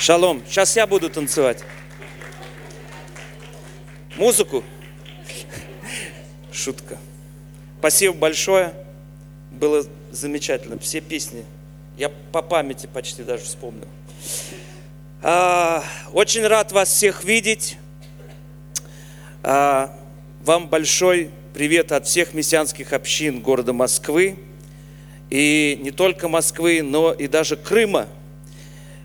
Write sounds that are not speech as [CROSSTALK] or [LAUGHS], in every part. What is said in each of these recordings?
Шалом. Сейчас я буду танцевать. Музыку. Шутка. Спасибо большое. Было замечательно. Все песни. Я по памяти почти даже вспомнил. А, очень рад вас всех видеть. А, вам большой привет от всех мессианских общин города Москвы. И не только Москвы, но и даже Крыма.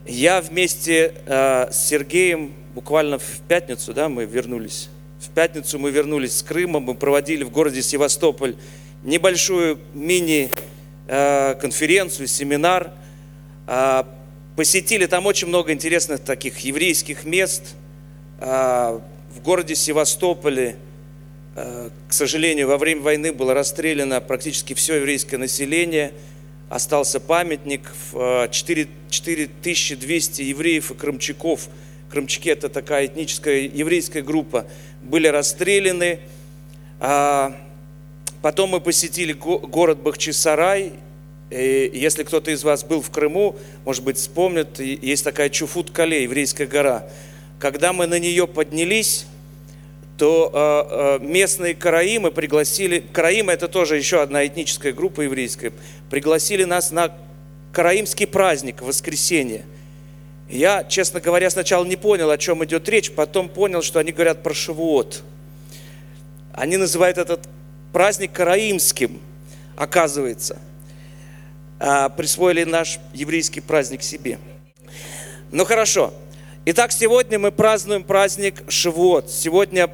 Я вместе а, с Сергеем буквально в пятницу, да, мы вернулись. В пятницу мы вернулись с Крыма, мы проводили в городе Севастополь небольшую мини-конференцию, семинар. Посетили там очень много интересных таких еврейских мест. В городе Севастополе, к сожалению, во время войны было расстреляно практически все еврейское население. Остался памятник, 4200 евреев и крымчаков. Крымчаки – это такая этническая еврейская группа. Были расстреляны. Потом мы посетили город Бахчисарай, и если кто-то из вас был в Крыму, может быть, вспомнит, есть такая Чуфут-Кале, еврейская гора. Когда мы на нее поднялись, то э, местные караимы пригласили, караимы это тоже еще одна этническая группа еврейская, пригласили нас на караимский праздник, воскресенье. Я, честно говоря, сначала не понял, о чем идет речь, потом понял, что они говорят про Шавуот. Они называют этот праздник караимским, оказывается – а, присвоили наш еврейский праздник себе. Ну хорошо. Итак, сегодня мы празднуем праздник Шивот. Сегодня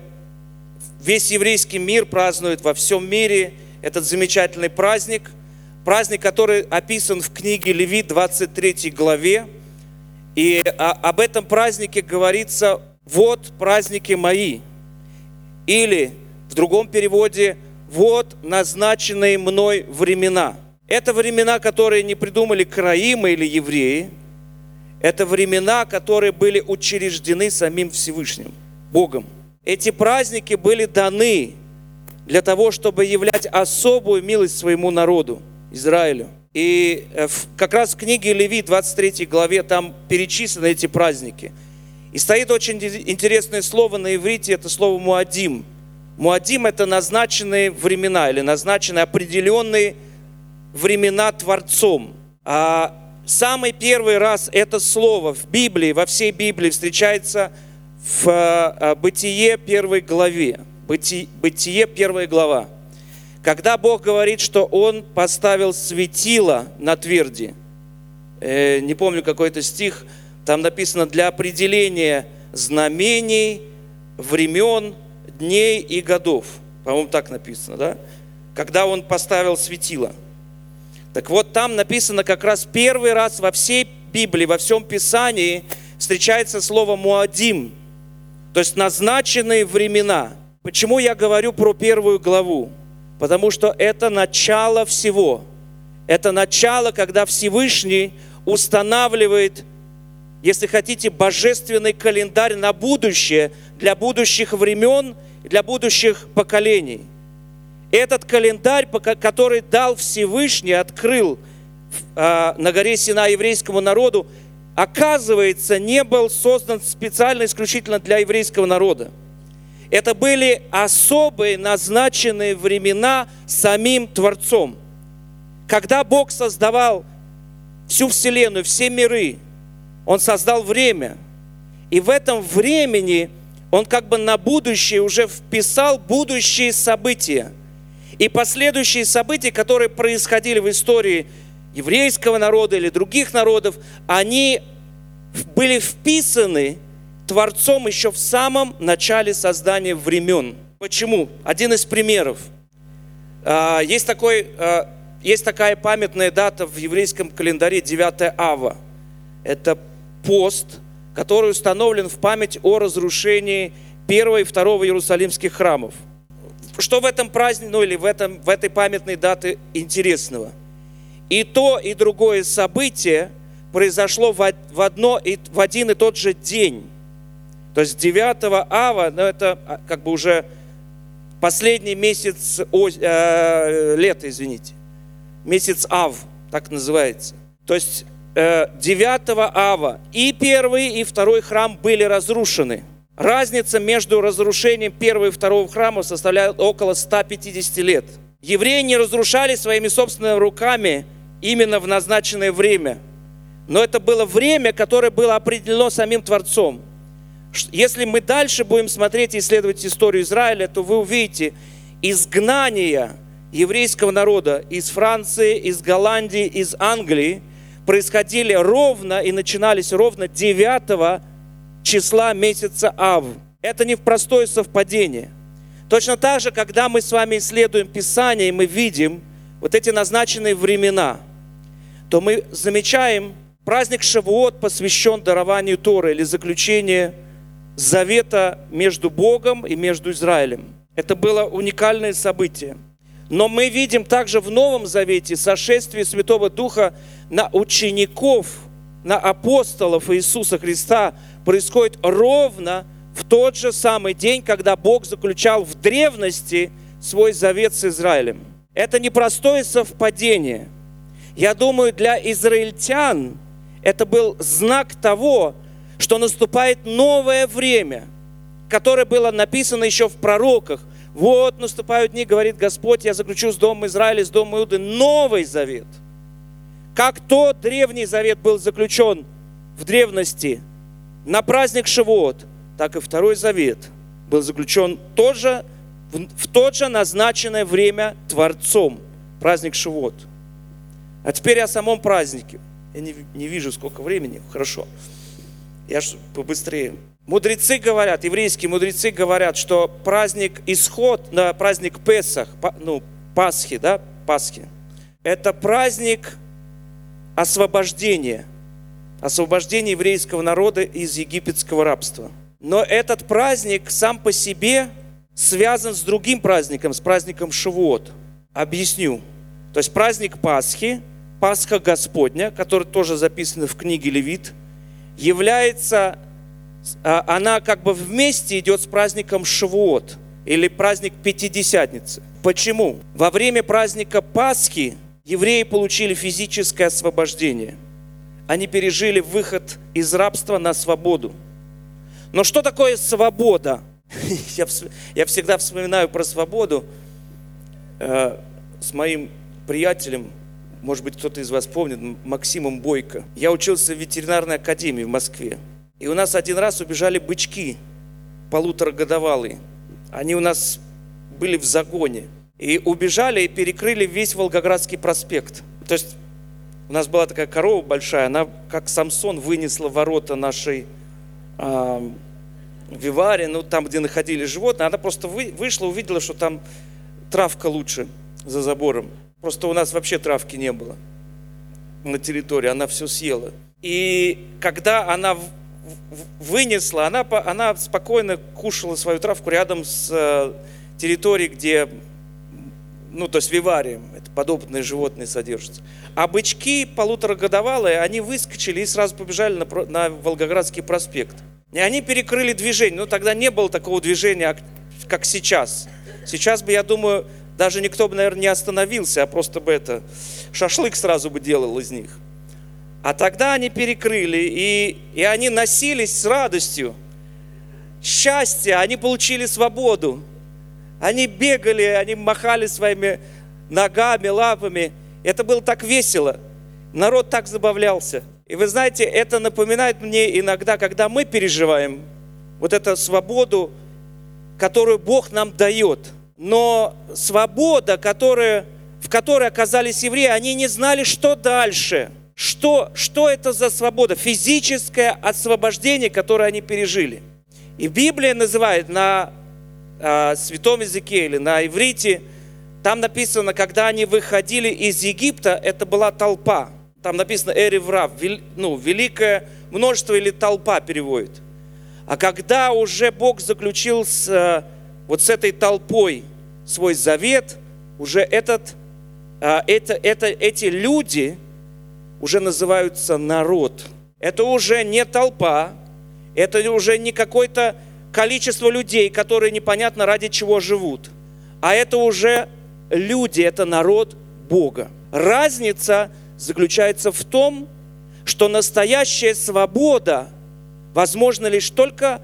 весь еврейский мир празднует во всем мире этот замечательный праздник. Праздник, который описан в книге Левит 23 главе. И об этом празднике говорится «Вот праздники мои». Или в другом переводе «Вот назначенные мной времена». Это времена, которые не придумали краимы или евреи. Это времена, которые были учреждены самим Всевышним, Богом. Эти праздники были даны для того, чтобы являть особую милость своему народу, Израилю. И э, как раз в книге Леви, 23 главе, там перечислены эти праздники. И стоит очень интересное слово на иврите, это слово «муадим». Муадим – это назначенные времена или назначенные определенные времена Творцом. А самый первый раз это слово в Библии, во всей Библии встречается в а, Бытие первой главе. Бытие первая глава. Когда Бог говорит, что Он поставил светило на тверди, э, не помню какой-то стих, там написано для определения знамений, времен, дней и годов. По-моему, так написано, да? Когда Он поставил светило – так вот, там написано как раз первый раз во всей Библии, во всем Писании встречается слово «муадим», то есть назначенные времена. Почему я говорю про первую главу? Потому что это начало всего. Это начало, когда Всевышний устанавливает, если хотите, божественный календарь на будущее, для будущих времен, для будущих поколений. Этот календарь, который дал Всевышний, открыл а, на горе Сина еврейскому народу, оказывается, не был создан специально, исключительно для еврейского народа. Это были особые назначенные времена самим Творцом. Когда Бог создавал всю Вселенную, все миры, Он создал время. И в этом времени Он как бы на будущее уже вписал будущие события – и последующие события, которые происходили в истории еврейского народа или других народов, они были вписаны Творцом еще в самом начале создания времен. Почему? Один из примеров. А, есть, такой, а, есть такая памятная дата в еврейском календаре 9 ава. Это пост, который установлен в память о разрушении первого и второго Иерусалимских храмов – что в этом празднике, ну или в, этом, в этой памятной даты интересного? И то, и другое событие произошло в, одно, и, в один и тот же день. То есть 9 ава, ну это а, как бы уже последний месяц о, э, лета, извините. Месяц ав, так называется. То есть 9 ава и первый, и второй храм были разрушены. Разница между разрушением первого и второго храма составляет около 150 лет. Евреи не разрушали своими собственными руками именно в назначенное время. Но это было время, которое было определено самим Творцом. Если мы дальше будем смотреть и исследовать историю Израиля, то вы увидите изгнание еврейского народа из Франции, из Голландии, из Англии происходили ровно и начинались ровно 9 числа месяца Ав. Это не простое совпадение. Точно так же, когда мы с вами исследуем Писание, мы видим вот эти назначенные времена, то мы замечаем, праздник Шавуот посвящен дарованию Торы или заключению завета между Богом и между Израилем. Это было уникальное событие. Но мы видим также в Новом Завете сошествие Святого Духа на учеников, на апостолов Иисуса Христа происходит ровно в тот же самый день, когда Бог заключал в древности свой завет с Израилем. Это непростое совпадение. Я думаю, для израильтян это был знак того, что наступает новое время, которое было написано еще в пророках. Вот наступают дни, говорит Господь, я заключу с Домом Израиля, с Домом Иуды новый завет. Как тот древний завет был заключен в древности на праздник Шивот, так и второй завет был заключен тоже, в, в тот же назначенное время Творцом, праздник Шивот. А теперь о самом празднике. Я не, не вижу, сколько времени. Хорошо. Я ж побыстрее. Мудрецы говорят, еврейские мудрецы говорят, что праздник Исход, на праздник Песах, ну, Пасхи, да, Пасхи, это праздник освобождения, освобождения еврейского народа из египетского рабства. Но этот праздник сам по себе связан с другим праздником, с праздником Шивот. Объясню. То есть праздник Пасхи, Пасха Господня, который тоже записан в книге Левит, является а, она как бы вместе идет с праздником Шавуот или праздник Пятидесятницы. Почему? Во время праздника Пасхи евреи получили физическое освобождение. Они пережили выход из рабства на свободу. Но что такое свобода? [LAUGHS] Я, я всегда вспоминаю про свободу э, с моим приятелем, может быть, кто-то из вас помнит, Максимом Бойко. Я учился в ветеринарной академии в Москве. И у нас один раз убежали бычки, полуторагодовалые. Они у нас были в загоне. И убежали и перекрыли весь Волгоградский проспект. То есть у нас была такая корова большая, она как Самсон вынесла ворота нашей э, вивари, ну там, где находили животные, она просто вы, вышла, увидела, что там травка лучше за забором. Просто у нас вообще травки не было на территории, она все съела. И когда она вынесла, она, она спокойно кушала свою травку рядом с э, территорией, где, ну, то есть виварием, это подопытные животные содержатся. А бычки полуторагодовалые, они выскочили и сразу побежали на, на Волгоградский проспект. И они перекрыли движение. Ну, тогда не было такого движения, как сейчас. Сейчас бы, я думаю, даже никто бы, наверное, не остановился, а просто бы это, шашлык сразу бы делал из них. А тогда они перекрыли, и, и они носились с радостью. Счастье, они получили свободу. Они бегали, они махали своими ногами, лапами. Это было так весело. Народ так забавлялся. И вы знаете, это напоминает мне иногда, когда мы переживаем вот эту свободу, которую Бог нам дает. Но свобода, которая, в которой оказались евреи, они не знали, что дальше – что, что это за свобода? Физическое освобождение, которое они пережили. И Библия называет на э, святом языке или на иврите, там написано, когда они выходили из Египта, это была толпа. Там написано «эреврав», ну, великое множество или толпа переводит. А когда уже Бог заключил с, э, вот с этой толпой свой завет, уже этот, э, это, это, эти люди, уже называются народ. Это уже не толпа, это уже не какое-то количество людей, которые непонятно ради чего живут, а это уже люди, это народ Бога. Разница заключается в том, что настоящая свобода возможна лишь только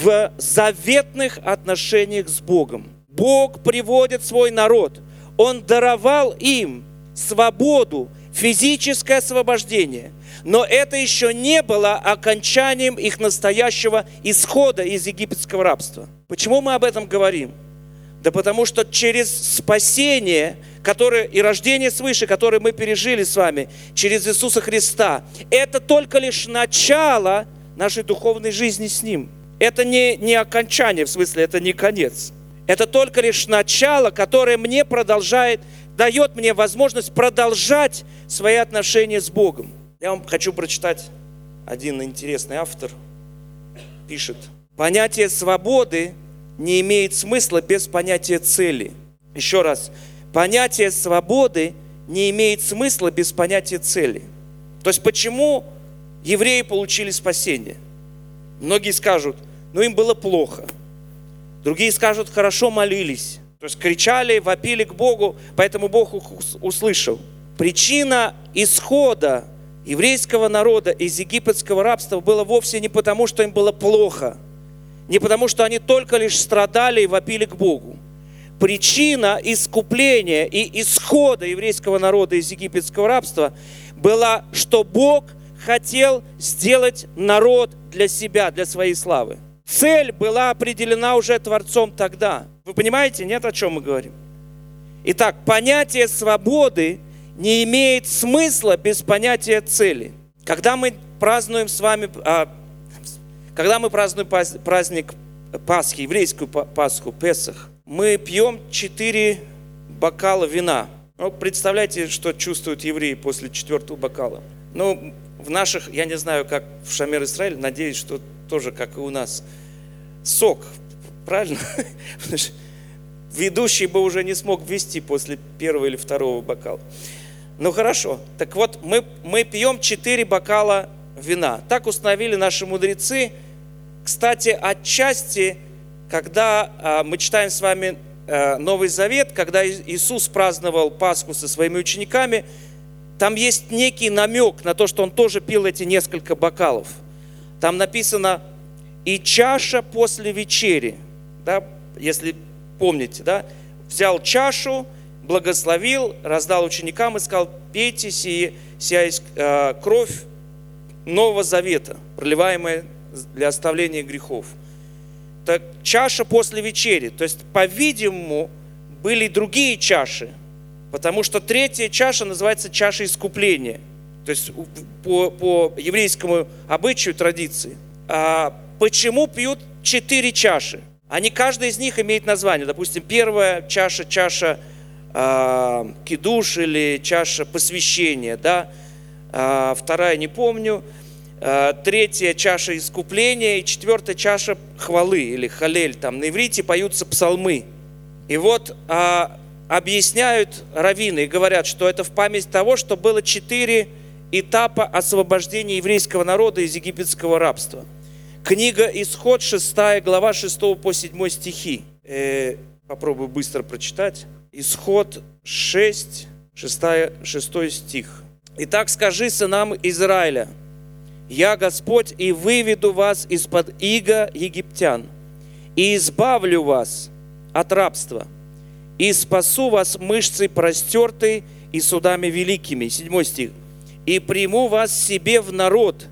в заветных отношениях с Богом. Бог приводит свой народ. Он даровал им свободу, физическое освобождение. Но это еще не было окончанием их настоящего исхода из египетского рабства. Почему мы об этом говорим? Да потому что через спасение, которое и рождение свыше, которое мы пережили с вами, через Иисуса Христа, это только лишь начало нашей духовной жизни с Ним. Это не, не окончание, в смысле, это не конец. Это только лишь начало, которое мне продолжает, дает мне возможность продолжать свои отношения с Богом. Я вам хочу прочитать один интересный автор. Пишет, понятие свободы не имеет смысла без понятия цели. Еще раз, понятие свободы не имеет смысла без понятия цели. То есть почему евреи получили спасение? Многие скажут, ну им было плохо. Другие скажут, хорошо молились. То есть кричали, вопили к Богу, поэтому Бог услышал. Причина исхода еврейского народа из египетского рабства было вовсе не потому, что им было плохо, не потому, что они только лишь страдали и вопили к Богу. Причина искупления и исхода еврейского народа из египетского рабства была, что Бог хотел сделать народ для себя, для своей славы. Цель была определена уже Творцом тогда. Вы понимаете, нет, о чем мы говорим? Итак, понятие свободы не имеет смысла без понятия цели. Когда мы празднуем с вами, а, когда мы празднуем праздник Пасхи, еврейскую Пасху, Песах, мы пьем четыре бокала вина. Ну, представляете, что чувствуют евреи после четвертого бокала. Ну, в наших, я не знаю, как в Шамер Израиль, надеюсь, что тоже, как и у нас. Сок, правильно? [LAUGHS] Ведущий бы уже не смог вести после первого или второго бокала. Ну хорошо, так вот мы, мы пьем 4 бокала вина. Так установили наши мудрецы. Кстати, отчасти, когда а, мы читаем с вами а, Новый Завет, когда Иисус праздновал Пасху со своими учениками, там есть некий намек на то, что он тоже пил эти несколько бокалов. Там написано «и чаша после вечери», да, если помните, да, взял чашу, благословил, раздал ученикам и сказал, пейте сие, сия э, кровь Нового Завета, проливаемая для оставления грехов. Так чаша после вечери. То есть, по-видимому, были другие чаши, потому что третья чаша называется чаша искупления. То есть по, по еврейскому обычаю, традиции. А почему пьют четыре чаши? Они, каждая из них имеет название. Допустим, первая чаша, чаша э, кидуш или чаша посвящения, да, э, вторая не помню, э, третья чаша искупления и четвертая чаша хвалы или халель, там на иврите поются псалмы. И вот э, объясняют раввины и говорят, что это в память того, что было четыре этапа освобождения еврейского народа из египетского рабства. Книга Исход, 6 глава, 6 по 7 стихи. Э, попробую быстро прочитать. Исход 6, 6, 6 стих. «Итак скажи сынам Израиля, «Я Господь, и выведу вас из-под иго египтян, и избавлю вас от рабства, и спасу вас мышцей простертой и судами великими». Седьмой стих. «И приму вас себе в народ,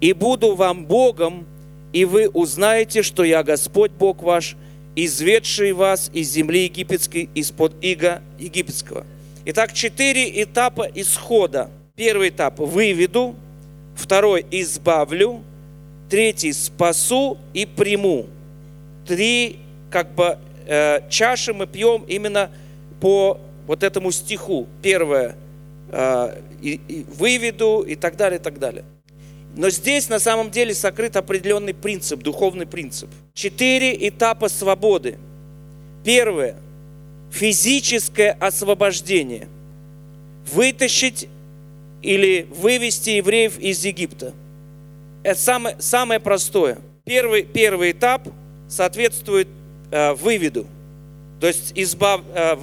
и буду вам Богом, и вы узнаете, что я Господь Бог ваш, изведший вас из земли египетской, из-под иго египетского. Итак, четыре этапа исхода. Первый этап – выведу, второй – избавлю, третий – спасу и приму. Три как бы э, чаши мы пьем именно по вот этому стиху. Первое и, и выведу и так далее, и так далее. Но здесь на самом деле сокрыт определенный принцип, духовный принцип. Четыре этапа свободы. Первое – физическое освобождение. Вытащить или вывести евреев из Египта. Это самое, самое простое. Первый, первый этап соответствует э, выведу. То есть избав, э,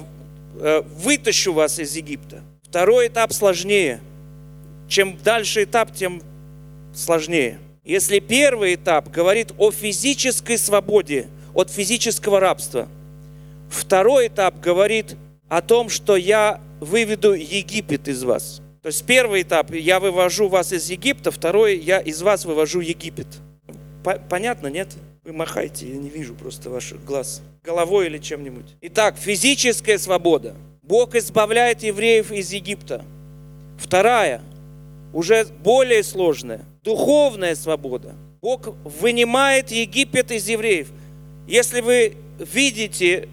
э, вытащу вас из Египта. Второй этап сложнее. чем дальше этап, тем сложнее. Если первый этап говорит о физической свободе от физического рабства, второй этап говорит о том, что я выведу Египет из вас. То есть первый этап – я вывожу вас из Египта, второй – я из вас вывожу Египет. Понятно, нет? Вы махаете, я не вижу просто ваших глаз. Головой или чем-нибудь. Итак, физическая свобода. Бог избавляет евреев из Египта. Вторая, уже более сложная, духовная свобода. Бог вынимает Египет из евреев. Если вы видите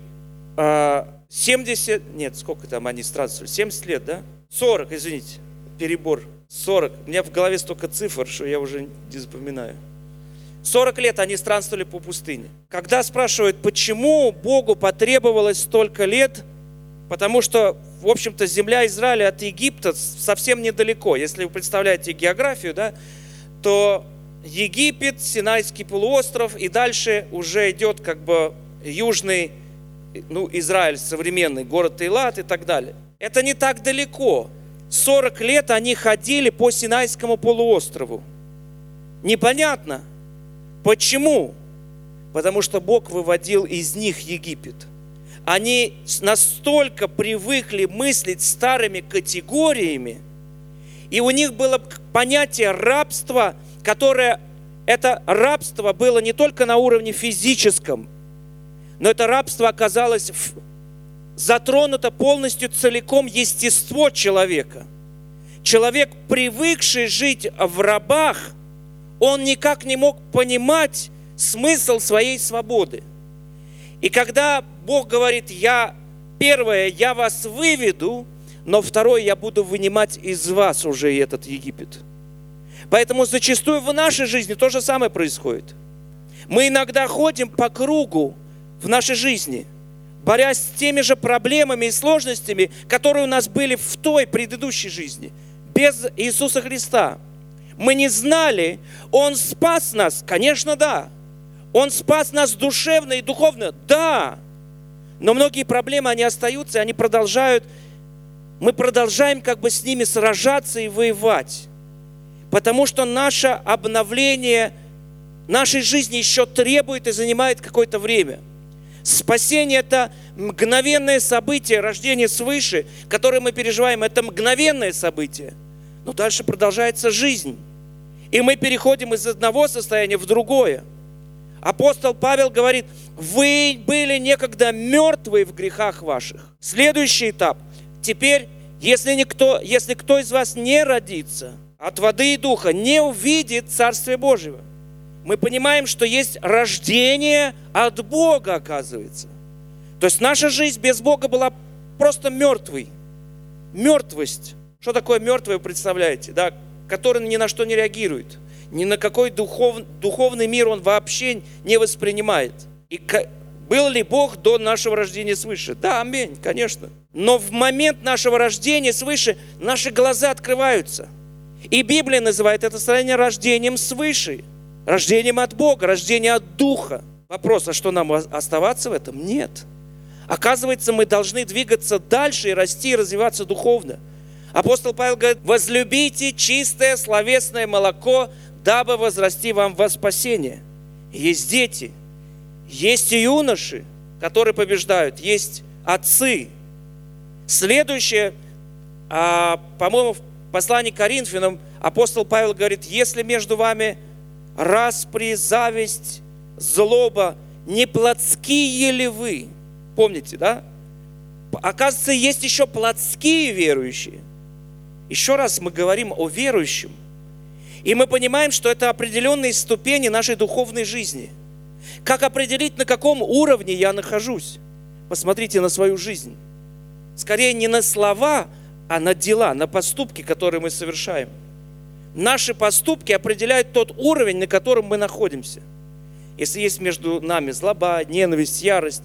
70, а, нет, сколько там они странствовали, 70 лет, да? 40, извините, перебор, 40. У меня в голове столько цифр, что я уже не запоминаю. 40 лет они странствовали по пустыне. Когда спрашивают, почему Богу потребовалось столько лет, потому что, в общем-то, земля Израиля от Египта совсем недалеко. Если вы представляете географию, да, то Египет, Синайский полуостров, и дальше уже идет как бы южный, ну, Израиль современный, город Тейлат и так далее. Это не так далеко. 40 лет они ходили по Синайскому полуострову. Непонятно, Почему? Потому что Бог выводил из них Египет. Они настолько привыкли мыслить старыми категориями, и у них было понятие рабства, которое это рабство было не только на уровне физическом, но это рабство оказалось затронуто полностью целиком естество человека. Человек, привыкший жить в рабах, он никак не мог понимать смысл своей свободы. И когда Бог говорит, я, первое, я вас выведу, но второе, я буду вынимать из вас уже этот Египет. Поэтому зачастую в нашей жизни то же самое происходит. Мы иногда ходим по кругу в нашей жизни, борясь с теми же проблемами и сложностями, которые у нас были в той предыдущей жизни, без Иисуса Христа – мы не знали, Он спас нас, конечно, да. Он спас нас душевно и духовно, да. Но многие проблемы, они остаются, они продолжают, мы продолжаем как бы с ними сражаться и воевать. Потому что наше обновление нашей жизни еще требует и занимает какое-то время. Спасение – это мгновенное событие, рождение свыше, которое мы переживаем. Это мгновенное событие – но дальше продолжается жизнь. И мы переходим из одного состояния в другое. Апостол Павел говорит, вы были некогда мертвые в грехах ваших. Следующий этап. Теперь, если, никто, если кто из вас не родится от воды и духа, не увидит Царствие Божьего. Мы понимаем, что есть рождение от Бога, оказывается. То есть наша жизнь без Бога была просто мертвой. Мертвость. Что такое мертвое, представляете, да? Который ни на что не реагирует. Ни на какой духов, духовный мир он вообще не воспринимает. И был ли Бог до нашего рождения свыше? Да, аминь, конечно. Но в момент нашего рождения свыше наши глаза открываются. И Библия называет это состояние рождением свыше, рождением от Бога, рождением от Духа. Вопрос, а что нам оставаться в этом? Нет. Оказывается, мы должны двигаться дальше и расти, и развиваться духовно. Апостол Павел говорит, возлюбите чистое словесное молоко, дабы возрасти вам во спасение. Есть дети, есть и юноши, которые побеждают, есть отцы. Следующее, а, по-моему, в послании к Коринфянам апостол Павел говорит, если между вами распри, зависть, злоба, не плотские ли вы? Помните, да? Оказывается, есть еще плотские верующие – еще раз мы говорим о верующем. И мы понимаем, что это определенные ступени нашей духовной жизни. Как определить, на каком уровне я нахожусь? Посмотрите на свою жизнь. Скорее не на слова, а на дела, на поступки, которые мы совершаем. Наши поступки определяют тот уровень, на котором мы находимся. Если есть между нами злоба, ненависть, ярость,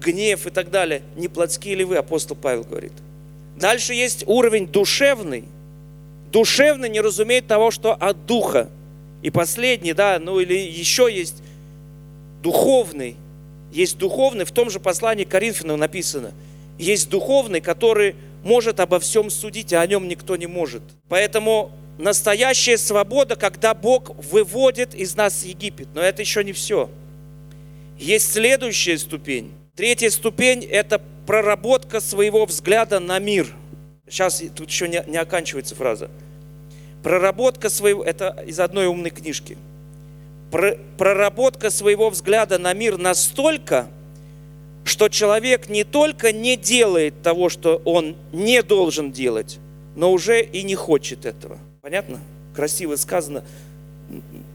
гнев и так далее, не плотские ли вы, апостол Павел говорит – Дальше есть уровень душевный. Душевный не разумеет того, что от духа. И последний, да, ну или еще есть духовный. Есть духовный, в том же послании Коринфянам написано. Есть духовный, который может обо всем судить, а о нем никто не может. Поэтому настоящая свобода, когда Бог выводит из нас Египет. Но это еще не все. Есть следующая ступень. Третья ступень – это проработка своего взгляда на мир. Сейчас тут еще не, не оканчивается фраза. Проработка своего, это из одной умной книжки. Проработка своего взгляда на мир настолько, что человек не только не делает того, что он не должен делать, но уже и не хочет этого. Понятно? Красиво сказано,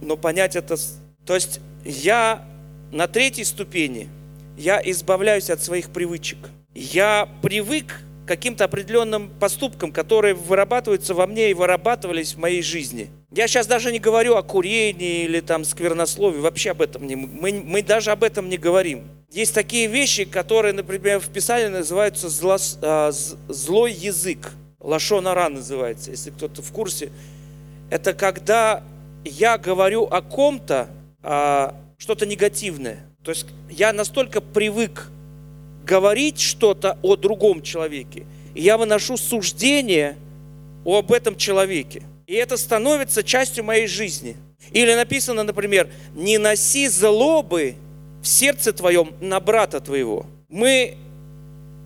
но понять это... То есть я на третьей ступени, я избавляюсь от своих привычек. Я привык каким-то определенным поступкам, которые вырабатываются во мне и вырабатывались в моей жизни. Я сейчас даже не говорю о курении или там сквернословии, вообще об этом не... Мы, мы даже об этом не говорим. Есть такие вещи, которые, например, в Писании называются зло, а, злой язык. Лашонара называется, если кто-то в курсе. Это когда я говорю о ком-то а, что-то негативное. То есть я настолько привык говорить что-то о другом человеке, я выношу суждение об этом человеке. И это становится частью моей жизни. Или написано, например, «Не носи злобы в сердце твоем на брата твоего». Мы,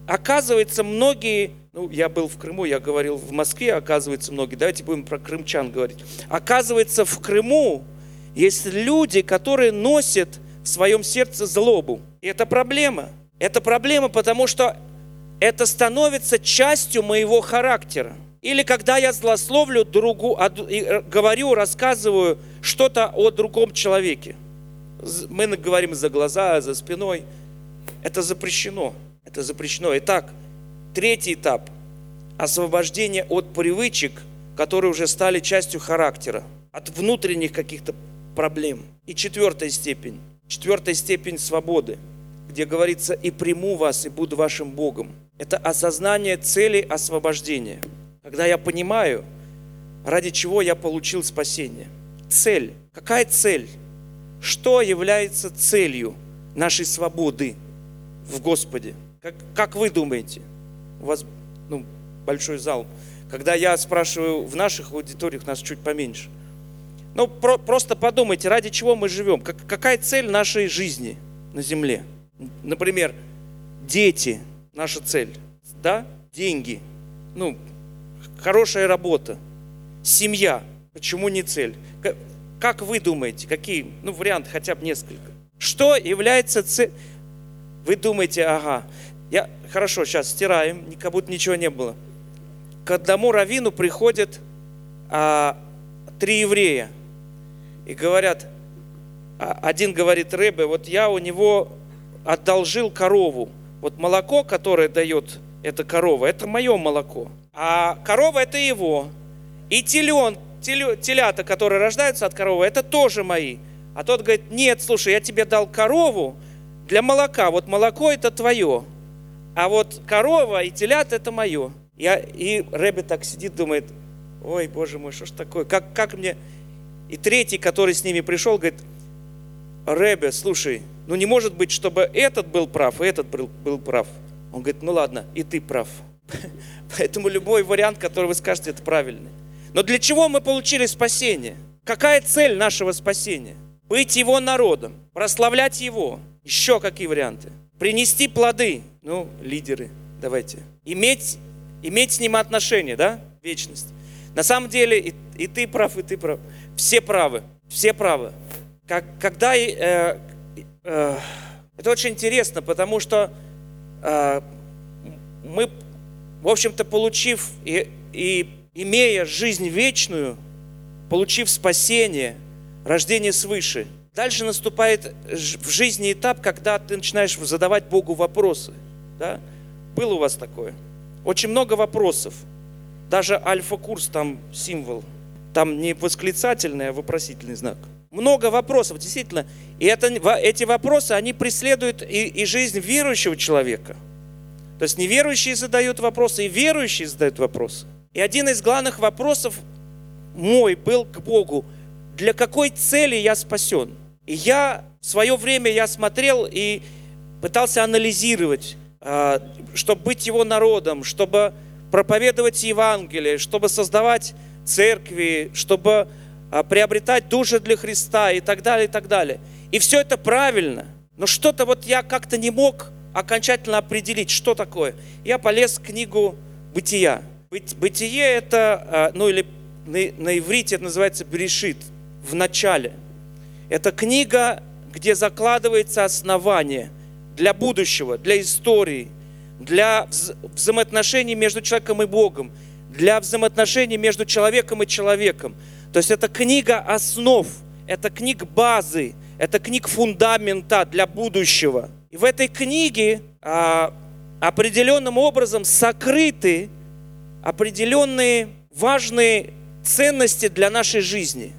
оказывается, многие ну, я был в Крыму, я говорил в Москве, оказывается, многие. Давайте будем про крымчан говорить. Оказывается, в Крыму есть люди, которые носят в своем сердце злобу. И это проблема. Это проблема, потому что это становится частью моего характера. Или когда я злословлю другу, э, говорю, рассказываю что-то о другом человеке. Мы говорим за глаза, за спиной. Это запрещено. Это запрещено. Итак, Третий этап – освобождение от привычек, которые уже стали частью характера, от внутренних каких-то проблем. И четвертая степень, четвертая степень свободы, где говорится «и приму вас, и буду вашим Богом». Это осознание цели освобождения. Когда я понимаю, ради чего я получил спасение. Цель. Какая цель? Что является целью нашей свободы в Господе? Как, как вы думаете? у вас ну, большой зал. Когда я спрашиваю в наших аудиториях, нас чуть поменьше. Ну, про, просто подумайте, ради чего мы живем, как, какая цель нашей жизни на земле. Например, дети, наша цель, да, деньги, ну, хорошая работа, семья, почему не цель? Как, вы думаете, какие, ну, варианты хотя бы несколько? Что является целью? Вы думаете, ага, я, хорошо, сейчас стираем, как будто ничего не было. К одному раввину приходят а, три еврея и говорят, а, один говорит Рэбе, вот я у него одолжил корову. Вот молоко, которое дает эта корова, это мое молоко. А корова это его. И телен, теле, телята, которые рождаются от коровы, это тоже мои. А тот говорит, нет, слушай, я тебе дал корову для молока, вот молоко это твое а вот корова и телят это мое. Я, и Рэбби так сидит, думает, ой, боже мой, что ж такое, как, как мне... И третий, который с ними пришел, говорит, Рэбе, слушай, ну не может быть, чтобы этот был прав, и этот был, был прав. Он говорит, ну ладно, и ты прав. [LAUGHS] Поэтому любой вариант, который вы скажете, это правильный. Но для чего мы получили спасение? Какая цель нашего спасения? Быть Его народом, прославлять Его. Еще какие варианты? Принести плоды, ну, лидеры, давайте. Иметь, иметь с ним отношения, да, вечность. На самом деле, и, и ты прав, и ты прав. Все правы, все правы. Как, когда... Э, э, это очень интересно, потому что э, мы, в общем-то, получив и, и имея жизнь вечную, получив спасение, рождение свыше – Дальше наступает в жизни этап, когда ты начинаешь задавать Богу вопросы. Да? Было у вас такое? Очень много вопросов. Даже альфа-курс там символ. Там не восклицательный, а вопросительный знак. Много вопросов, действительно. И это, эти вопросы, они преследуют и, и жизнь верующего человека. То есть неверующие задают вопросы, и верующие задают вопросы. И один из главных вопросов мой был к Богу, для какой цели я спасен? И я в свое время я смотрел и пытался анализировать, а, чтобы быть его народом, чтобы проповедовать Евангелие, чтобы создавать церкви, чтобы приобретать души для Христа и так далее, и так далее. И все это правильно. Но что-то вот я как-то не мог окончательно определить, что такое. Я полез в книгу «Бытия». Бытие это, а, ну или на, иврите это называется «Берешит», в начале. Это книга, где закладывается основание для будущего, для истории, для взаимоотношений между человеком и Богом, для взаимоотношений между человеком и человеком. То есть это книга основ, это книга базы, это книга фундамента для будущего. И в этой книге а, определенным образом сокрыты определенные важные ценности для нашей жизни.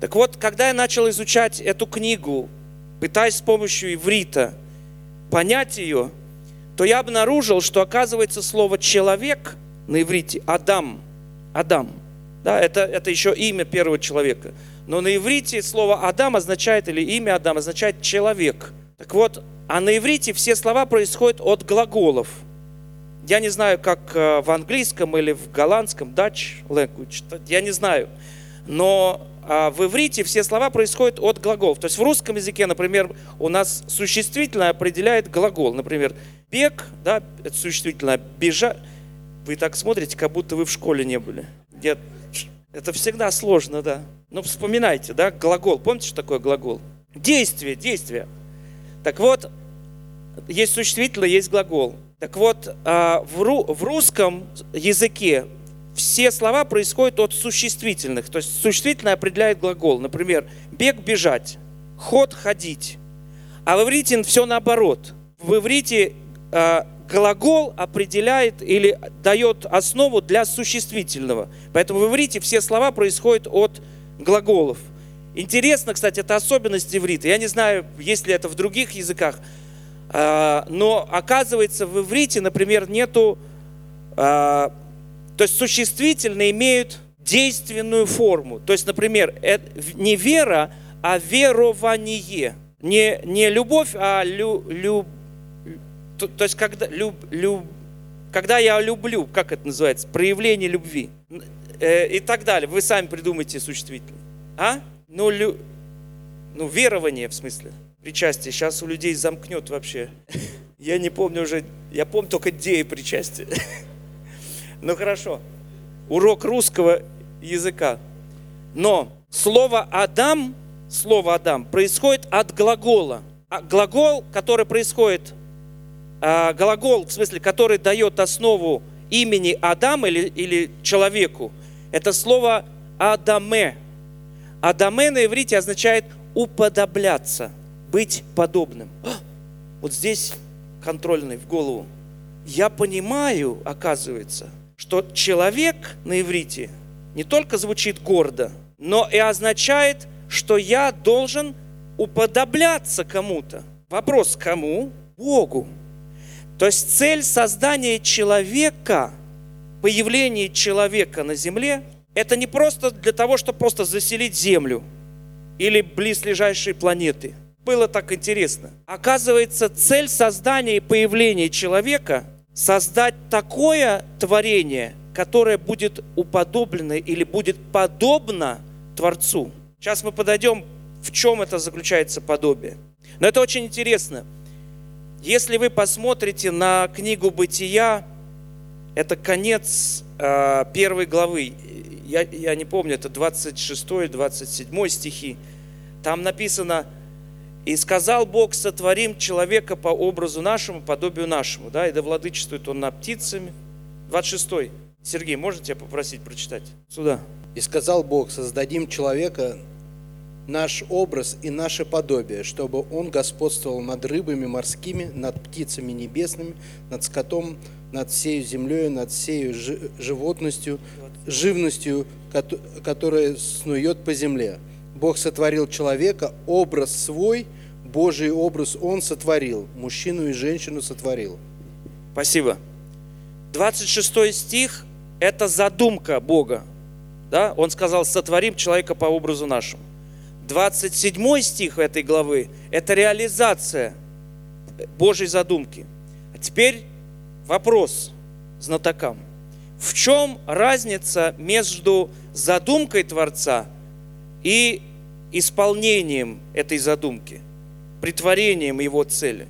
Так вот, когда я начал изучать эту книгу, пытаясь с помощью иврита понять ее, то я обнаружил, что оказывается слово «человек» на иврите «Адам», «Адам», да, это, это еще имя первого человека. Но на иврите слово «Адам» означает, или имя «Адам» означает «человек». Так вот, а на иврите все слова происходят от глаголов. Я не знаю, как э, в английском или в голландском, Dutch language, я не знаю. Но а, в иврите все слова происходят от глаголов. То есть в русском языке, например, у нас существительное определяет глагол. Например, бег, да, это существительное, бежать. Вы так смотрите, как будто вы в школе не были. Нет, это всегда сложно, да. Ну, вспоминайте, да, глагол. Помните, что такое глагол? Действие, действие. Так вот, есть существительное, есть глагол. Так вот, а, в русском языке все слова происходят от существительных. То есть существительное определяет глагол. Например, бег – бежать, ход – ходить. А в иврите все наоборот. В иврите э, глагол определяет или дает основу для существительного. Поэтому в иврите все слова происходят от глаголов. Интересно, кстати, это особенность иврита. Я не знаю, есть ли это в других языках, э, но оказывается в иврите, например, нету э, то есть существительные имеют действенную форму. То есть, например, не вера, а верование. Не, не любовь, а лю, лю, то, то есть когда, люб, люб, когда я люблю, как это называется, проявление любви э, и так далее. Вы сами придумайте существительное. А? Ну, лю, ну, верование в смысле, причастие. Сейчас у людей замкнет вообще. [LAUGHS] Я не помню уже, я помню только идеи причастия. [LAUGHS] Ну хорошо, урок русского языка. Но слово «Адам», слово «Адам» происходит от глагола. А глагол, который происходит, а, глагол, в смысле, который дает основу имени Адам или, или человеку, это слово «Адаме». «Адаме» на иврите означает «уподобляться», «быть подобным». Вот здесь контрольный в голову. Я понимаю, оказывается – что человек на иврите не только звучит гордо, но и означает, что я должен уподобляться кому-то. Вопрос кому? Богу. То есть цель создания человека, появления человека на земле, это не просто для того, чтобы просто заселить Землю или близлежащие планеты. Было так интересно. Оказывается, цель создания и появления человека создать такое творение, которое будет уподоблено или будет подобно Творцу. Сейчас мы подойдем, в чем это заключается подобие. Но это очень интересно. Если вы посмотрите на книгу «Бытия», это конец э, первой главы. Я, я не помню, это 26-27 стихи. Там написано – и сказал Бог, сотворим человека по образу нашему, подобию нашему. Да, и да владычествует он над птицами. 26. Сергей, можно тебя попросить прочитать? Сюда. И сказал Бог, создадим человека наш образ и наше подобие, чтобы он господствовал над рыбами морскими, над птицами небесными, над скотом, над всею землей, над всею животностью, живностью, которая снует по земле. Бог сотворил человека, образ свой, Божий образ Он сотворил, мужчину и женщину сотворил. Спасибо. 26 стих – это задумка Бога. Да? Он сказал, сотворим человека по образу нашему. 27 стих этой главы – это реализация Божьей задумки. А теперь вопрос. знатокам. В чем разница между задумкой Творца и исполнением этой задумки, притворением его цели?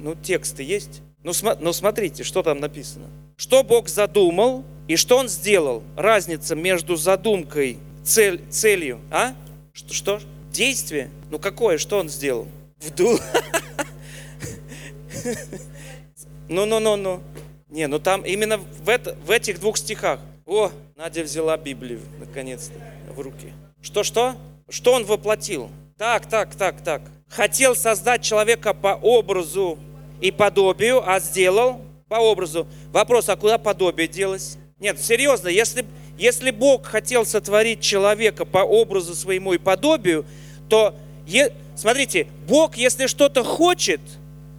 Ну, тексты есть. Ну, см- ну смотрите, что там написано. Что Бог задумал и что Он сделал? Разница между задумкой, цель, целью, а? Что, что? Действие? Ну какое? Что Он сделал? Вду. Ну-ну-ну-ну. Не, ну там именно в, это, в этих двух стихах. О, Надя взяла Библию, наконец-то, в руки. Что-что? Что он воплотил? Так, так, так, так. Хотел создать человека по образу и подобию, а сделал по образу. Вопрос, а куда подобие делось? Нет, серьезно, если, если Бог хотел сотворить человека по образу своему и подобию, то, смотрите, Бог, если что-то хочет,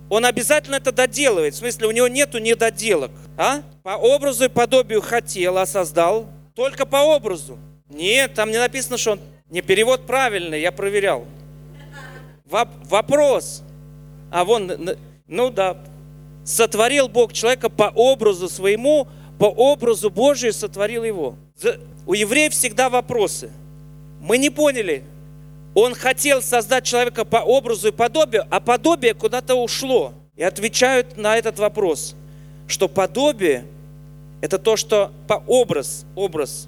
он обязательно это доделывает. В смысле, у него нету недоделок. А? По образу и подобию хотел, а создал. Только по образу. Нет, там не написано, что он... Не, перевод правильный, я проверял. Воп- вопрос. А вон, ну да. Сотворил Бог человека по образу своему, по образу Божию сотворил его. У евреев всегда вопросы. Мы не поняли, он хотел создать человека по образу и подобию, а подобие куда-то ушло. И отвечают на этот вопрос, что подобие – это то, что по образ, образ,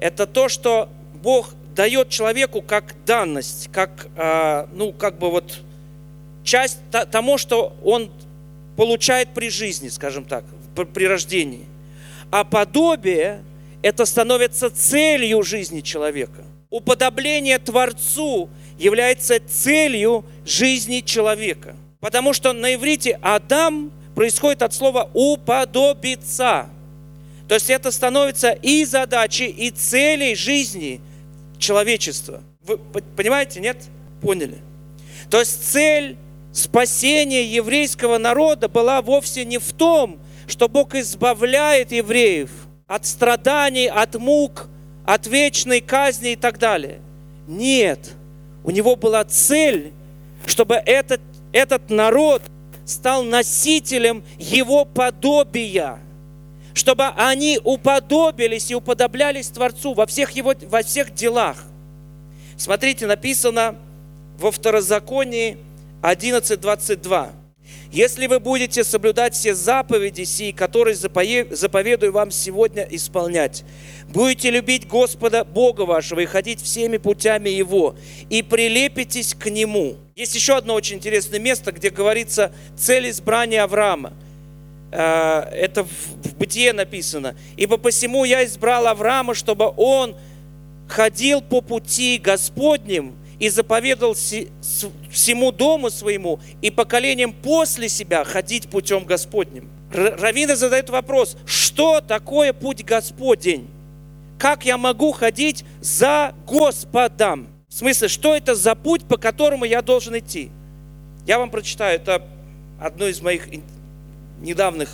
это то, что Бог дает человеку как данность, как, а, ну, как бы вот часть тому, что он получает при жизни, скажем так, при рождении. А подобие – это становится целью жизни человека уподобление Творцу является целью жизни человека. Потому что на иврите Адам происходит от слова уподобиться. То есть это становится и задачей, и целей жизни человечества. Вы понимаете, нет? Поняли. То есть цель спасения еврейского народа была вовсе не в том, что Бог избавляет евреев от страданий, от мук, от вечной казни и так далее. Нет, у него была цель, чтобы этот, этот народ стал носителем его подобия, чтобы они уподобились и уподоблялись Творцу во всех, его, во всех делах. Смотрите, написано во Второзаконии 11.22. Если вы будете соблюдать все заповеди сии, которые заповедую вам сегодня исполнять, будете любить Господа Бога вашего и ходить всеми путями Его, и прилепитесь к Нему. Есть еще одно очень интересное место, где говорится цель избрания Авраама. Э, это в Бытие написано. «Ибо посему я избрал Авраама, чтобы он ходил по пути Господним, и заповедал всему дому своему и поколениям после себя ходить путем Господним. Равина задает вопрос, что такое путь Господень? Как я могу ходить за Господом? В смысле, что это за путь, по которому я должен идти? Я вам прочитаю, это одно из моих недавних,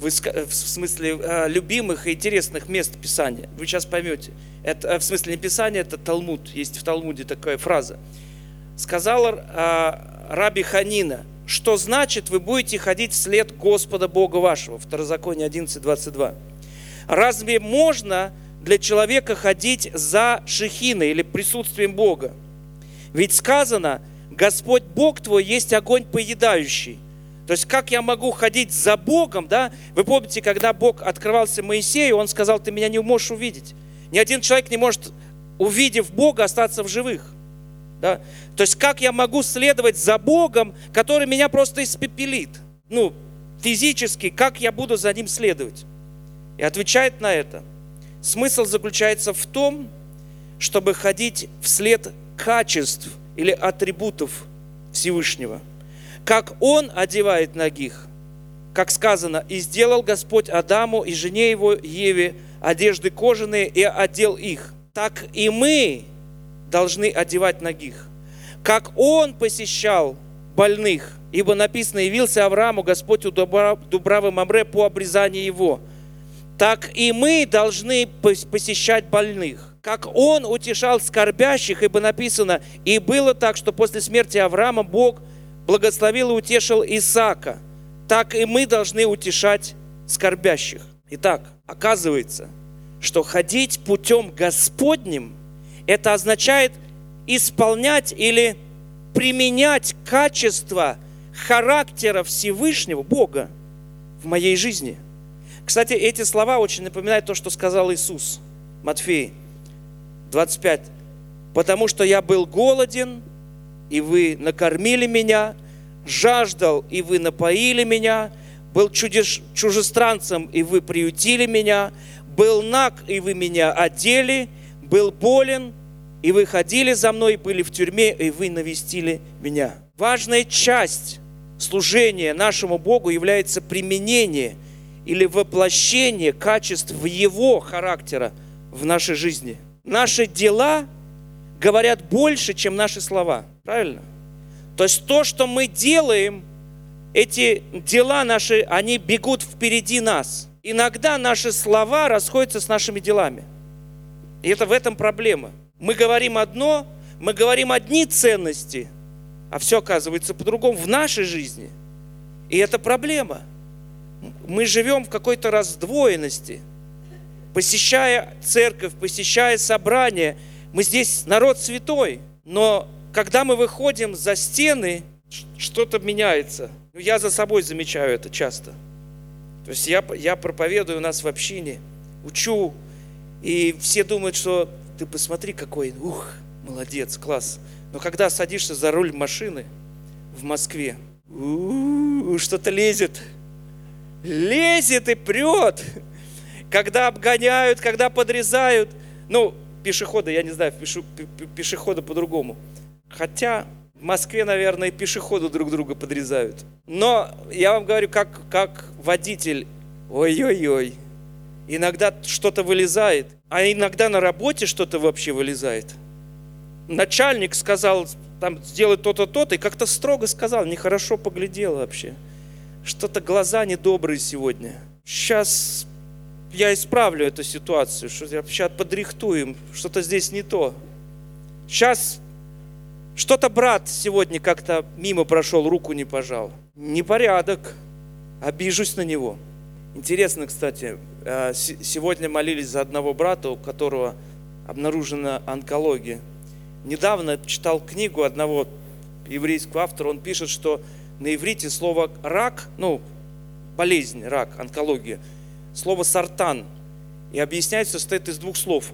в смысле, э, любимых и интересных мест Писания. Вы сейчас поймете. Это, э, в смысле, не Писание, это Талмуд. Есть в Талмуде такая фраза. Сказал э, Раби Ханина, что значит вы будете ходить вслед Господа Бога вашего. Второзаконие 11, 22. Разве можно для человека ходить за шехиной или присутствием Бога? Ведь сказано, Господь Бог твой есть огонь поедающий. То есть как я могу ходить за Богом, да? Вы помните, когда Бог открывался Моисею, он сказал, ты меня не можешь увидеть. Ни один человек не может, увидев Бога, остаться в живых. Да? То есть как я могу следовать за Богом, который меня просто испепелит? Ну, физически, как я буду за Ним следовать? И отвечает на это. Смысл заключается в том, чтобы ходить вслед качеств или атрибутов Всевышнего. Как Он одевает ногих, как сказано, «И сделал Господь Адаму и жене его Еве одежды кожаные и одел их. Так и мы должны одевать ногих. Как он посещал больных, ибо написано, явился Аврааму Господь у Дубравы Мамре по обрезанию его. Так и мы должны посещать больных. Как он утешал скорбящих, ибо написано, и было так, что после смерти Авраама Бог благословил и утешил Исаака. Так и мы должны утешать скорбящих. Итак, оказывается, что ходить путем Господним, это означает исполнять или применять качество характера Всевышнего Бога в моей жизни. Кстати, эти слова очень напоминают то, что сказал Иисус, Матфей 25. «Потому что я был голоден, и вы накормили меня, жаждал, и вы напоили меня, был чудес, чужестранцем, и вы приютили меня, был наг, и вы меня одели, был болен, и вы ходили за мной, были в тюрьме, и вы навестили меня. Важная часть служения нашему Богу является применение или воплощение качеств Его характера в нашей жизни. Наши дела говорят больше, чем наши слова. Правильно? То есть то, что мы делаем, эти дела наши, они бегут впереди нас. Иногда наши слова расходятся с нашими делами. И это в этом проблема. Мы говорим одно, мы говорим одни ценности, а все оказывается по-другому в нашей жизни. И это проблема. Мы живем в какой-то раздвоенности. Посещая церковь, посещая собрание, мы здесь народ святой, но когда мы выходим за стены, что-то меняется. Я за собой замечаю это часто. То есть я, я проповедую у нас в общине, учу, и все думают, что ты посмотри какой, ух, молодец, класс. Но когда садишься за руль машины в Москве, что-то лезет, лезет и прет. Когда обгоняют, когда подрезают. Ну, пешеходы, я не знаю, пешеходы по-другому. Хотя в Москве, наверное, пешеходы друг друга подрезают. Но я вам говорю, как, как водитель, ой-ой-ой, иногда что-то вылезает, а иногда на работе что-то вообще вылезает. Начальник сказал, там, сделай то-то, то-то, и как-то строго сказал, нехорошо поглядел вообще. Что-то глаза недобрые сегодня. Сейчас я исправлю эту ситуацию, что я сейчас подрихтуем, что-то здесь не то. Сейчас что-то брат сегодня как-то мимо прошел, руку не пожал. Непорядок. Обижусь на него. Интересно, кстати, э, сегодня молились за одного брата, у которого обнаружена онкология. Недавно читал книгу одного еврейского автора, он пишет, что на иврите слово «рак», ну, болезнь, рак, онкология, слово «сартан», и объясняется, состоит из двух слов.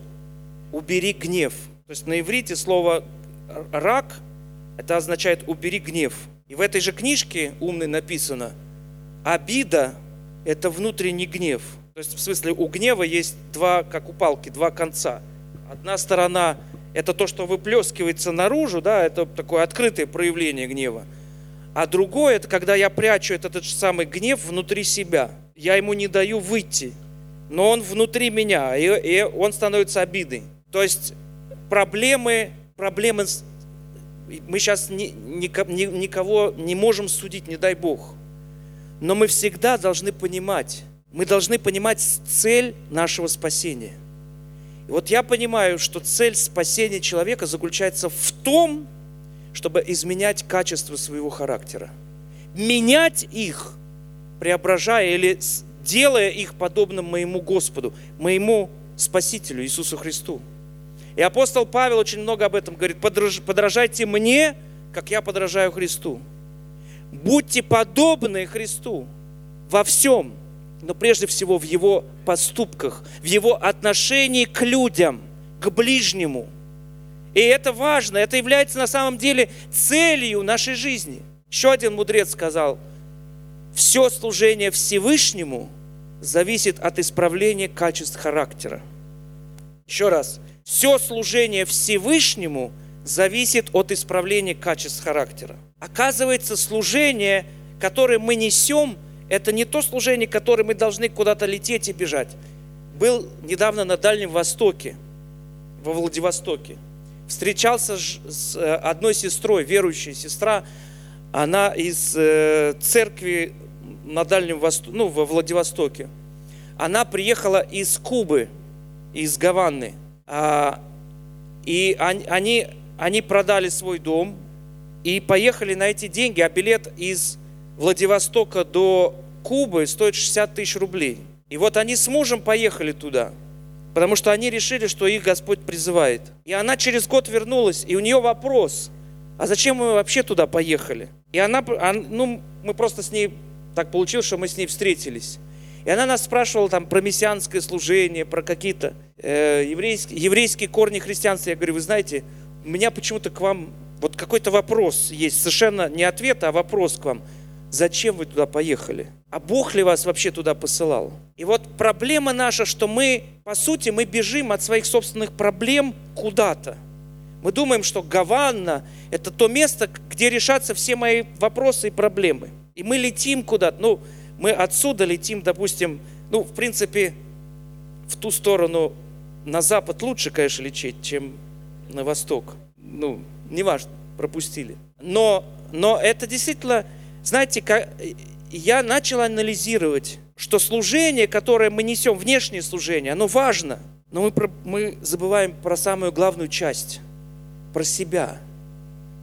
«Убери гнев». То есть на иврите слово рак, это означает убери гнев. И в этой же книжке умной написано, обида – это внутренний гнев. То есть в смысле у гнева есть два, как у палки, два конца. Одна сторона – это то, что выплескивается наружу, да, это такое открытое проявление гнева. А другое – это когда я прячу этот, этот самый гнев внутри себя. Я ему не даю выйти, но он внутри меня, и, и он становится обидой. То есть проблемы проблемы, мы сейчас ни, ни, никого не можем судить, не дай Бог. Но мы всегда должны понимать, мы должны понимать цель нашего спасения. И вот я понимаю, что цель спасения человека заключается в том, чтобы изменять качество своего характера. Менять их, преображая или делая их подобным моему Господу, моему Спасителю Иисусу Христу. И апостол Павел очень много об этом говорит. Подражайте мне, как я подражаю Христу. Будьте подобны Христу во всем, но прежде всего в Его поступках, в Его отношении к людям, к ближнему. И это важно, это является на самом деле целью нашей жизни. Еще один мудрец сказал, все служение Всевышнему зависит от исправления качеств характера. Еще раз, все служение Всевышнему зависит от исправления качеств характера. Оказывается, служение, которое мы несем, это не то служение, которое мы должны куда-то лететь и бежать. Был недавно на Дальнем Востоке, во Владивостоке. Встречался с э, одной сестрой, верующая сестра. Она из э, церкви на Дальнем Востоке, ну, во Владивостоке. Она приехала из Кубы, из Гаваны – и они, они продали свой дом и поехали на эти деньги, а билет из Владивостока до куба и стоит 60 тысяч рублей. И вот они с мужем поехали туда, потому что они решили, что их Господь призывает. И она через год вернулась, и у нее вопрос, а зачем мы вообще туда поехали? И она, ну, мы просто с ней, так получилось, что мы с ней встретились. И она нас спрашивала там про мессианское служение, про какие-то э, еврейские, еврейские корни христианства. Я говорю, вы знаете, у меня почему-то к вам вот какой-то вопрос есть, совершенно не ответ, а вопрос к вам. Зачем вы туда поехали? А Бог ли вас вообще туда посылал? И вот проблема наша, что мы, по сути, мы бежим от своих собственных проблем куда-то. Мы думаем, что Гаванна – это то место, где решатся все мои вопросы и проблемы. И мы летим куда-то. Ну, мы отсюда летим, допустим, ну, в принципе, в ту сторону, на запад лучше, конечно, лететь, чем на восток. Ну, неважно, пропустили. Но, но это действительно, знаете, как, я начал анализировать, что служение, которое мы несем, внешнее служение, оно важно, но мы, мы забываем про самую главную часть, про себя.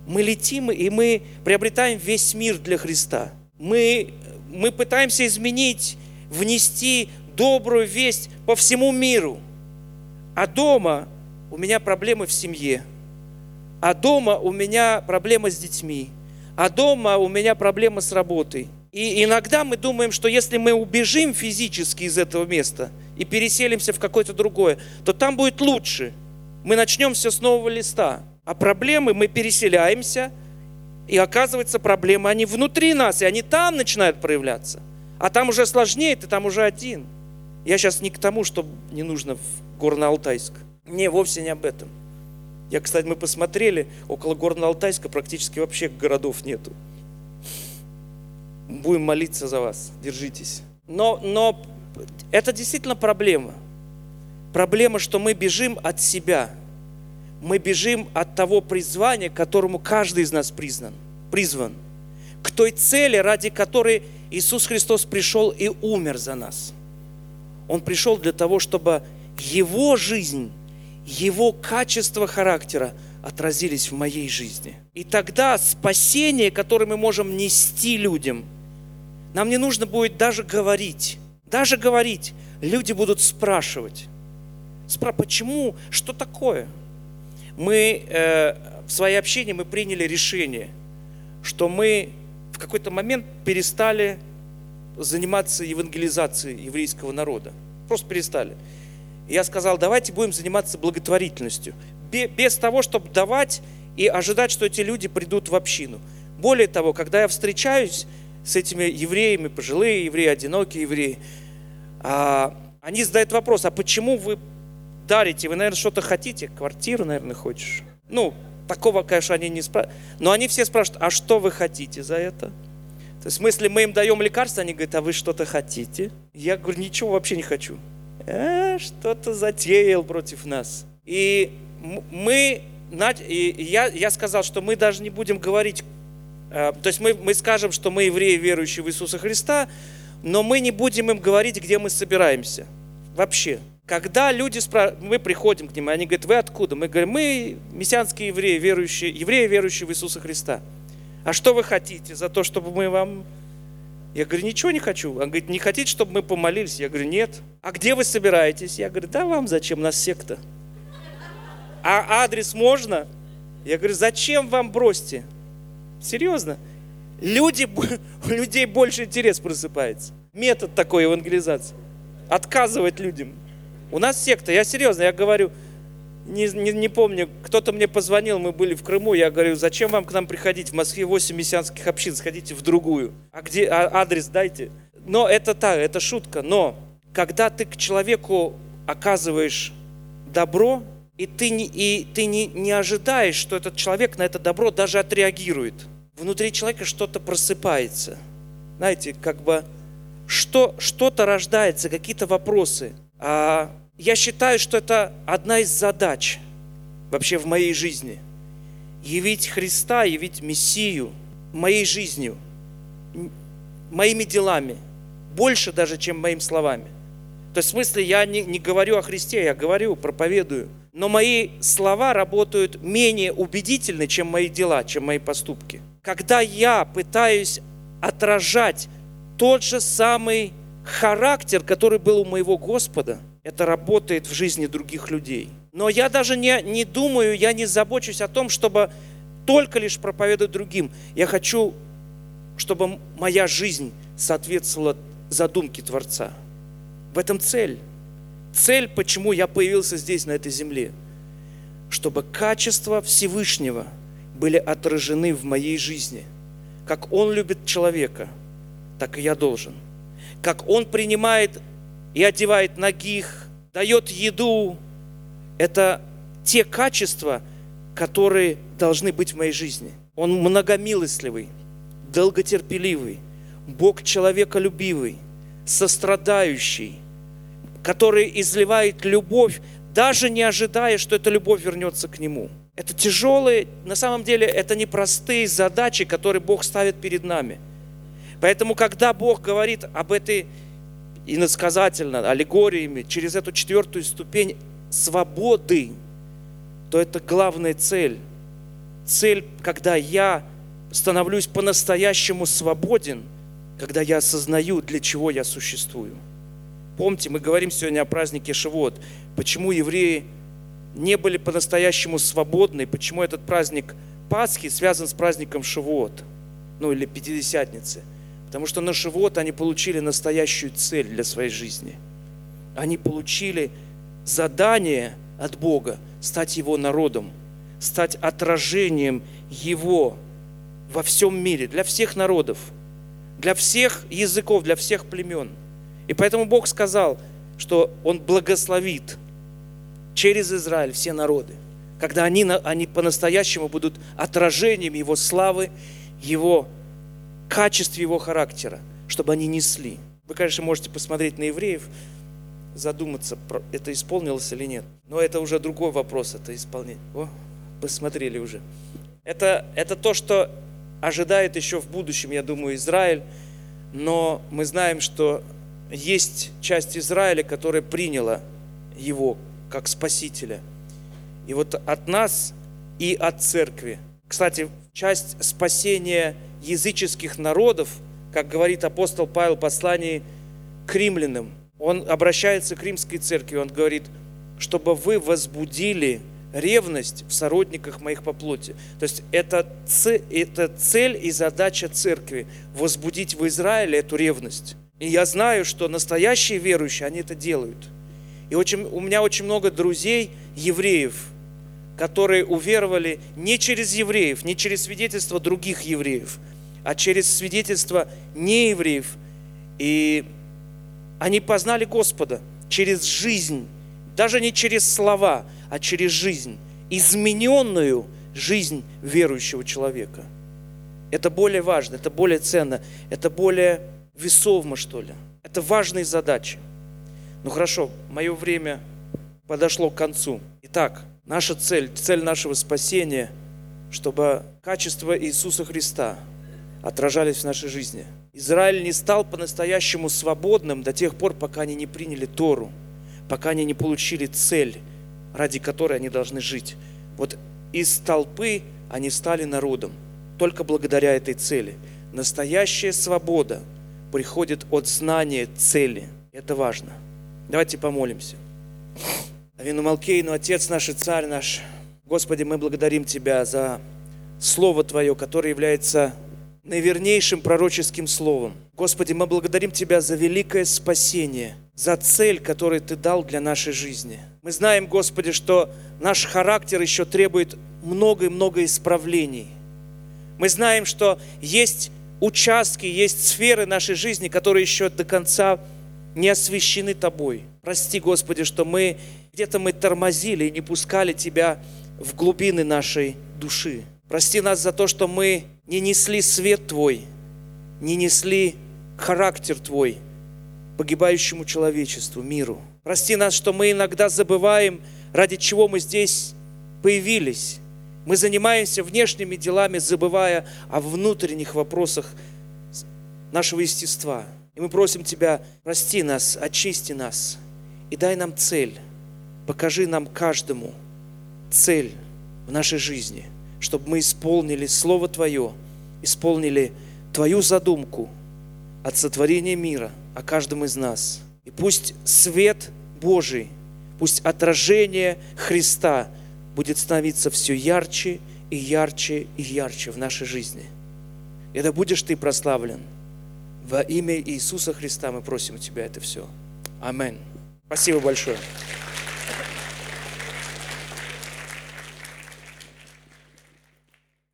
Мы летим, и мы приобретаем весь мир для Христа. Мы мы пытаемся изменить, внести добрую весть по всему миру. А дома у меня проблемы в семье. А дома у меня проблемы с детьми. А дома у меня проблемы с работой. И иногда мы думаем, что если мы убежим физически из этого места и переселимся в какое-то другое, то там будет лучше. Мы начнем все с нового листа. А проблемы мы переселяемся – и оказывается, проблемы, они внутри нас, и они там начинают проявляться. А там уже сложнее, ты там уже один. Я сейчас не к тому, что не нужно в Горно-Алтайск. Не, вовсе не об этом. Я, кстати, мы посмотрели, около Горно-Алтайска практически вообще городов нету. Будем молиться за вас, держитесь. Но, но это действительно проблема. Проблема, что мы бежим от себя – мы бежим от того призвания, которому каждый из нас признан, призван. К той цели, ради которой Иисус Христос пришел и умер за нас. Он пришел для того, чтобы Его жизнь, Его качество характера отразились в моей жизни. И тогда спасение, которое мы можем нести людям, нам не нужно будет даже говорить. Даже говорить. Люди будут спрашивать. Спра почему? Что такое? Мы э, в своей общине мы приняли решение, что мы в какой-то момент перестали заниматься евангелизацией еврейского народа. Просто перестали. я сказал, давайте будем заниматься благотворительностью. Без того, чтобы давать и ожидать, что эти люди придут в общину. Более того, когда я встречаюсь с этими евреями, пожилые евреи, одинокие евреи, а, они задают вопрос, а почему вы дарите, вы, наверное, что-то хотите, квартиру, наверное, хочешь. Ну, такого, конечно, они не спрашивают. Но они все спрашивают, а что вы хотите за это? То есть, в смысле, мы им даем лекарство, они говорят, а вы что-то хотите? Я говорю, ничего вообще не хочу. Э, что-то затеял против нас. И мы, и я, я сказал, что мы даже не будем говорить, э, то есть мы, мы скажем, что мы евреи, верующие в Иисуса Христа, но мы не будем им говорить, где мы собираемся. Вообще. Когда люди спрашивают, мы приходим к ним, и они говорят, вы откуда? Мы говорим, мы мессианские евреи, верующие, евреи, верующие в Иисуса Христа. А что вы хотите за то, чтобы мы вам... Я говорю, ничего не хочу. Он говорит, не хотите, чтобы мы помолились? Я говорю, нет. А где вы собираетесь? Я говорю, да вам зачем, у нас секта. А адрес можно? Я говорю, зачем вам бросьте? Серьезно? Люди, [LAUGHS] у людей больше интерес просыпается. Метод такой евангелизации. Отказывать людям. У нас секта, я серьезно, я говорю, не, не, не помню, кто-то мне позвонил, мы были в Крыму, я говорю, зачем вам к нам приходить? В Москве 8 мессианских общин, сходите в другую. А где а, адрес дайте? Но это так, это шутка. Но когда ты к человеку оказываешь добро, и ты, не, и ты не, не ожидаешь, что этот человек на это добро даже отреагирует. Внутри человека что-то просыпается. Знаете, как бы что, что-то рождается, какие-то вопросы. А я считаю, что это одна из задач вообще в моей жизни. Явить Христа, явить Мессию моей жизнью, моими делами, больше даже, чем моими словами. То есть в смысле я не, не говорю о Христе, я говорю, проповедую. Но мои слова работают менее убедительно, чем мои дела, чем мои поступки. Когда я пытаюсь отражать тот же самый характер, который был у моего Господа, это работает в жизни других людей. Но я даже не, не думаю, я не забочусь о том, чтобы только лишь проповедовать другим. Я хочу, чтобы моя жизнь соответствовала задумке Творца. В этом цель. Цель, почему я появился здесь, на этой земле. Чтобы качества Всевышнего были отражены в моей жизни. Как Он любит человека, так и я должен. Как Он принимает и одевает ногих, дает еду. Это те качества, которые должны быть в моей жизни. Он многомилостливый, долготерпеливый, Бог человеколюбивый, сострадающий, который изливает любовь, даже не ожидая, что эта любовь вернется к Нему. Это тяжелые, на самом деле, это непростые задачи, которые Бог ставит перед нами. Поэтому, когда Бог говорит об этой иносказательно, аллегориями, через эту четвертую ступень свободы, то это главная цель. Цель, когда я становлюсь по-настоящему свободен, когда я осознаю, для чего я существую. Помните, мы говорим сегодня о празднике Шивот. Почему евреи не были по-настоящему свободны, почему этот праздник Пасхи связан с праздником Шивот, ну или Пятидесятницы. Потому что на Шивот они получили настоящую цель для своей жизни. Они получили задание от Бога стать Его народом, стать отражением Его во всем мире, для всех народов, для всех языков, для всех племен. И поэтому Бог сказал, что Он благословит через Израиль все народы, когда они, они по-настоящему будут отражением Его славы, Его качеств Его характера, чтобы они несли. Вы, конечно, можете посмотреть на евреев, задуматься, это исполнилось или нет. Но это уже другой вопрос, это исполнение. О, посмотрели уже. Это, это то, что ожидает еще в будущем, я думаю, Израиль. Но мы знаем, что есть часть Израиля, которая приняла его как Спасителя. И вот от нас и от церкви. Кстати, часть спасения языческих народов, как говорит апостол Павел в послании к римлянам, он обращается к римской церкви, он говорит, чтобы вы возбудили ревность в сородниках моих по плоти. То есть это, это цель и задача церкви – возбудить в Израиле эту ревность. И я знаю, что настоящие верующие, они это делают. И очень, у меня очень много друзей, евреев, которые уверовали не через евреев, не через свидетельство других евреев, а через свидетельство неевреев. И они познали Господа через жизнь, даже не через слова, а через жизнь, измененную жизнь верующего человека. Это более важно, это более ценно, это более весомо, что ли. Это важные задачи. Ну хорошо, мое время подошло к концу. Итак, наша цель, цель нашего спасения, чтобы качество Иисуса Христа отражались в нашей жизни – Израиль не стал по-настоящему свободным до тех пор, пока они не приняли Тору, пока они не получили цель, ради которой они должны жить. Вот из толпы они стали народом, только благодаря этой цели. Настоящая свобода приходит от знания цели. Это важно. Давайте помолимся. Авину Малкейну, Отец наш и Царь наш, Господи, мы благодарим Тебя за Слово Твое, которое является наивернейшим пророческим словом. Господи, мы благодарим Тебя за великое спасение, за цель, которую Ты дал для нашей жизни. Мы знаем, Господи, что наш характер еще требует много и много исправлений. Мы знаем, что есть участки, есть сферы нашей жизни, которые еще до конца не освящены Тобой. Прости, Господи, что мы где-то мы тормозили и не пускали Тебя в глубины нашей души. Прости нас за то, что мы не несли свет Твой, не несли характер Твой погибающему человечеству, миру. Прости нас, что мы иногда забываем, ради чего мы здесь появились. Мы занимаемся внешними делами, забывая о внутренних вопросах нашего естества. И мы просим Тебя, прости нас, очисти нас и дай нам цель. Покажи нам каждому цель в нашей жизни – чтобы мы исполнили Слово Твое, исполнили Твою задумку, от сотворения мира о каждом из нас. И пусть свет Божий, пусть отражение Христа будет становиться все ярче и ярче и ярче в нашей жизни. И да будешь ты прославлен. Во имя Иисуса Христа мы просим у Тебя это все. Аминь. Спасибо большое.